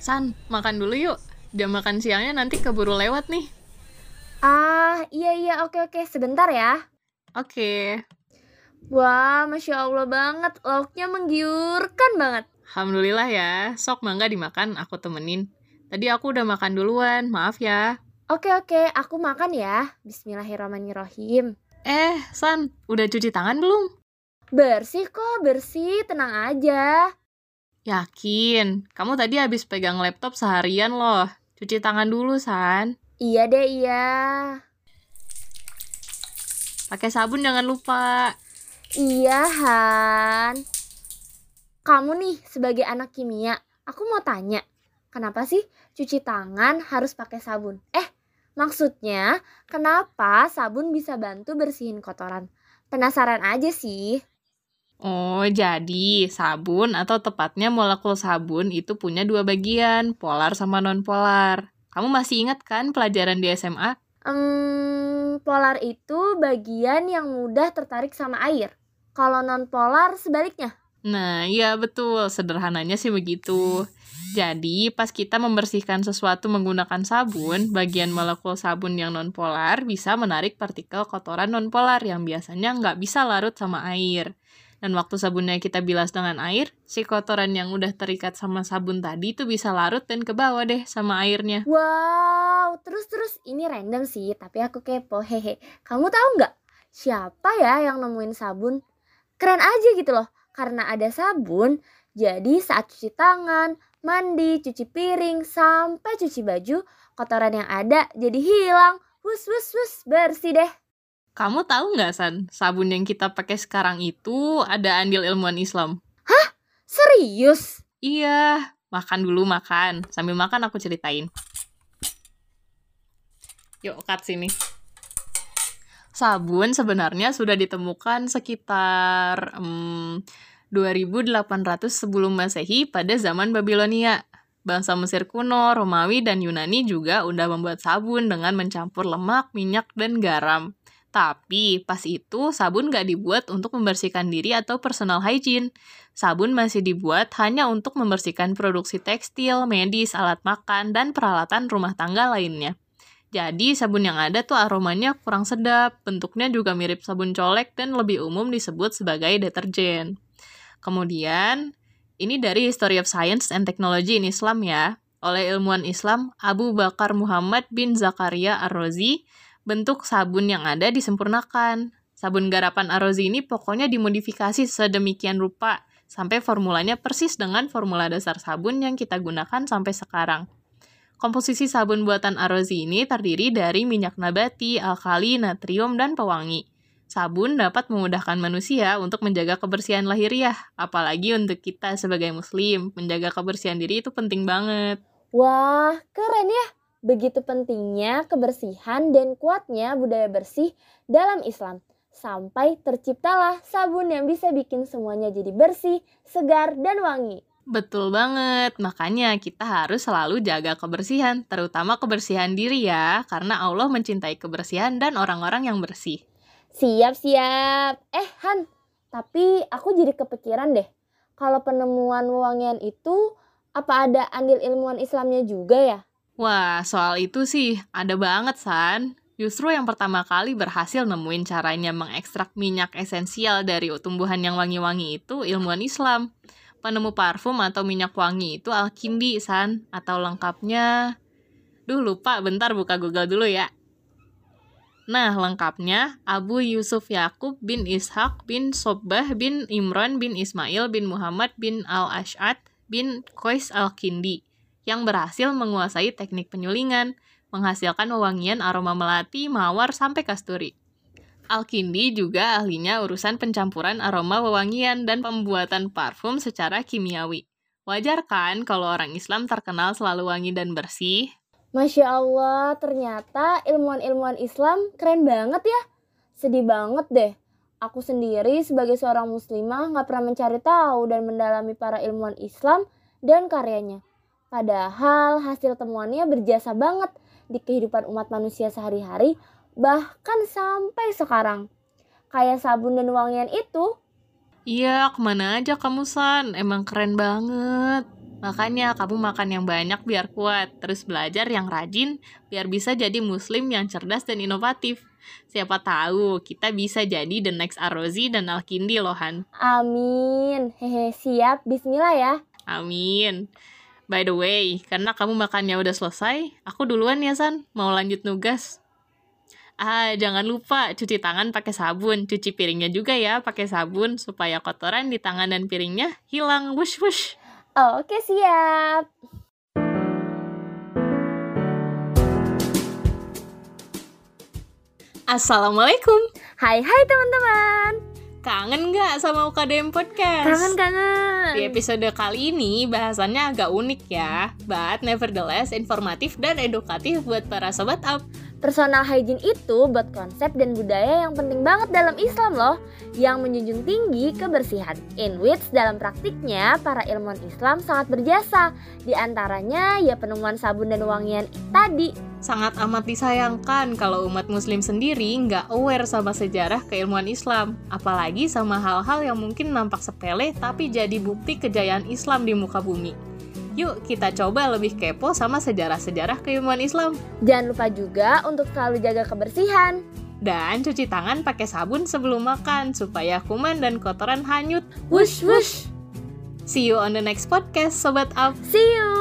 San, makan dulu yuk. Jam makan siangnya nanti keburu lewat nih. Ah, iya iya oke oke sebentar ya. Oke. Wah, Masya Allah banget, lauknya menggiurkan banget. Alhamdulillah ya, sok mangga dimakan, aku temenin. Tadi aku udah makan duluan, maaf ya. Oke oke, aku makan ya. Bismillahirrahmanirrahim. Eh, San, udah cuci tangan belum? Bersih kok, bersih, tenang aja. Yakin, kamu tadi habis pegang laptop seharian loh. Cuci tangan dulu, San. Iya deh, iya. Pakai sabun jangan lupa. Iya, Han. Kamu nih sebagai anak kimia, aku mau tanya, kenapa sih cuci tangan harus pakai sabun? Eh, maksudnya kenapa sabun bisa bantu bersihin kotoran? Penasaran aja sih. Oh, jadi sabun atau tepatnya molekul sabun itu punya dua bagian, polar sama non-polar. Kamu masih ingat kan pelajaran di SMA? Hmm, polar itu bagian yang mudah tertarik sama air. Kalau non-polar sebaliknya. Nah, iya betul. Sederhananya sih begitu. Jadi, pas kita membersihkan sesuatu menggunakan sabun, bagian molekul sabun yang non-polar bisa menarik partikel kotoran non-polar yang biasanya nggak bisa larut sama air. Dan waktu sabunnya kita bilas dengan air, si kotoran yang udah terikat sama sabun tadi itu bisa larut dan ke bawah deh sama airnya. Wow, terus-terus ini random sih, tapi aku kepo. Hehe. Kamu tahu nggak siapa ya yang nemuin sabun? Keren aja gitu loh, karena ada sabun, jadi saat cuci tangan, mandi, cuci piring, sampai cuci baju, kotoran yang ada jadi hilang. Wus, wus, wus, bersih deh. Kamu tahu nggak, San? Sabun yang kita pakai sekarang itu ada andil ilmuwan Islam. Hah? Serius? Iya, makan dulu makan. Sambil makan aku ceritain. Yuk, cut sini. Sabun sebenarnya sudah ditemukan sekitar um, 2800 sebelum Masehi pada zaman Babilonia. Bangsa Mesir kuno, Romawi, dan Yunani juga udah membuat sabun dengan mencampur lemak, minyak, dan garam. Tapi pas itu sabun gak dibuat untuk membersihkan diri atau personal hygiene. Sabun masih dibuat hanya untuk membersihkan produksi tekstil, medis, alat makan, dan peralatan rumah tangga lainnya. Jadi sabun yang ada tuh aromanya kurang sedap, bentuknya juga mirip sabun colek dan lebih umum disebut sebagai deterjen. Kemudian, ini dari History of Science and Technology in Islam ya, oleh ilmuwan Islam Abu Bakar Muhammad bin Zakaria Ar-Razi, bentuk sabun yang ada disempurnakan. Sabun garapan Ar-Razi ini pokoknya dimodifikasi sedemikian rupa, sampai formulanya persis dengan formula dasar sabun yang kita gunakan sampai sekarang. Komposisi sabun buatan Arozi ini terdiri dari minyak nabati, alkali, natrium, dan pewangi. Sabun dapat memudahkan manusia untuk menjaga kebersihan lahiriah, apalagi untuk kita sebagai muslim. Menjaga kebersihan diri itu penting banget. Wah, keren ya! Begitu pentingnya kebersihan dan kuatnya budaya bersih dalam Islam. Sampai terciptalah sabun yang bisa bikin semuanya jadi bersih, segar, dan wangi. Betul banget, makanya kita harus selalu jaga kebersihan, terutama kebersihan diri ya, karena Allah mencintai kebersihan dan orang-orang yang bersih. Siap, siap. Eh, Han, tapi aku jadi kepikiran deh. Kalau penemuan wewangian itu, apa ada andil ilmuwan Islamnya juga ya? Wah, soal itu sih ada banget, San. Justru yang pertama kali berhasil nemuin caranya mengekstrak minyak esensial dari tumbuhan yang wangi-wangi itu ilmuwan Islam penemu parfum atau minyak wangi itu Alkindi, San. Atau lengkapnya... Duh, lupa. Bentar buka Google dulu ya. Nah, lengkapnya Abu Yusuf Yakub bin Ishaq bin Sobbah bin Imran bin Ismail bin Muhammad bin Al-Ash'ad bin Qais Al-Kindi yang berhasil menguasai teknik penyulingan, menghasilkan wewangian aroma melati, mawar, sampai kasturi. Alkindi juga ahlinya urusan pencampuran aroma wewangian dan pembuatan parfum secara kimiawi. Wajar kan kalau orang Islam terkenal selalu wangi dan bersih? Masya Allah, ternyata ilmuwan-ilmuwan Islam keren banget ya. Sedih banget deh. Aku sendiri sebagai seorang muslimah nggak pernah mencari tahu dan mendalami para ilmuwan Islam dan karyanya. Padahal hasil temuannya berjasa banget di kehidupan umat manusia sehari-hari bahkan sampai sekarang. Kayak sabun dan wangian itu. Iya, ke mana aja kamu San? Emang keren banget. Makanya kamu makan yang banyak biar kuat, terus belajar yang rajin biar bisa jadi muslim yang cerdas dan inovatif. Siapa tahu kita bisa jadi the next Arozi dan Alkindi lohan. Amin. Hehe, siap. Bismillah ya. Amin. By the way, karena kamu makannya udah selesai, aku duluan ya San, mau lanjut nugas. Ah, jangan lupa cuci tangan pakai sabun, cuci piringnya juga ya pakai sabun supaya kotoran di tangan dan piringnya hilang. Wush wush. Oke, siap. Assalamualaikum. Hai hai teman-teman. Kangen nggak sama UKDM Podcast? Kangen kangen. Di episode kali ini bahasannya agak unik ya, but nevertheless informatif dan edukatif buat para sobat up. Personal hygiene itu buat konsep dan budaya yang penting banget dalam Islam loh, yang menjunjung tinggi kebersihan. In which dalam praktiknya para ilmuwan Islam sangat berjasa. Di antaranya ya penemuan sabun dan wangian tadi. Sangat amat disayangkan kalau umat muslim sendiri nggak aware sama sejarah keilmuan Islam. Apalagi sama hal-hal yang mungkin nampak sepele tapi jadi bukti kejayaan Islam di muka bumi. Yuk kita coba lebih kepo sama sejarah-sejarah keilmuan Islam. Jangan lupa juga untuk selalu jaga kebersihan. Dan cuci tangan pakai sabun sebelum makan supaya kuman dan kotoran hanyut. Wush wush. See you on the next podcast, Sobat Up. See you.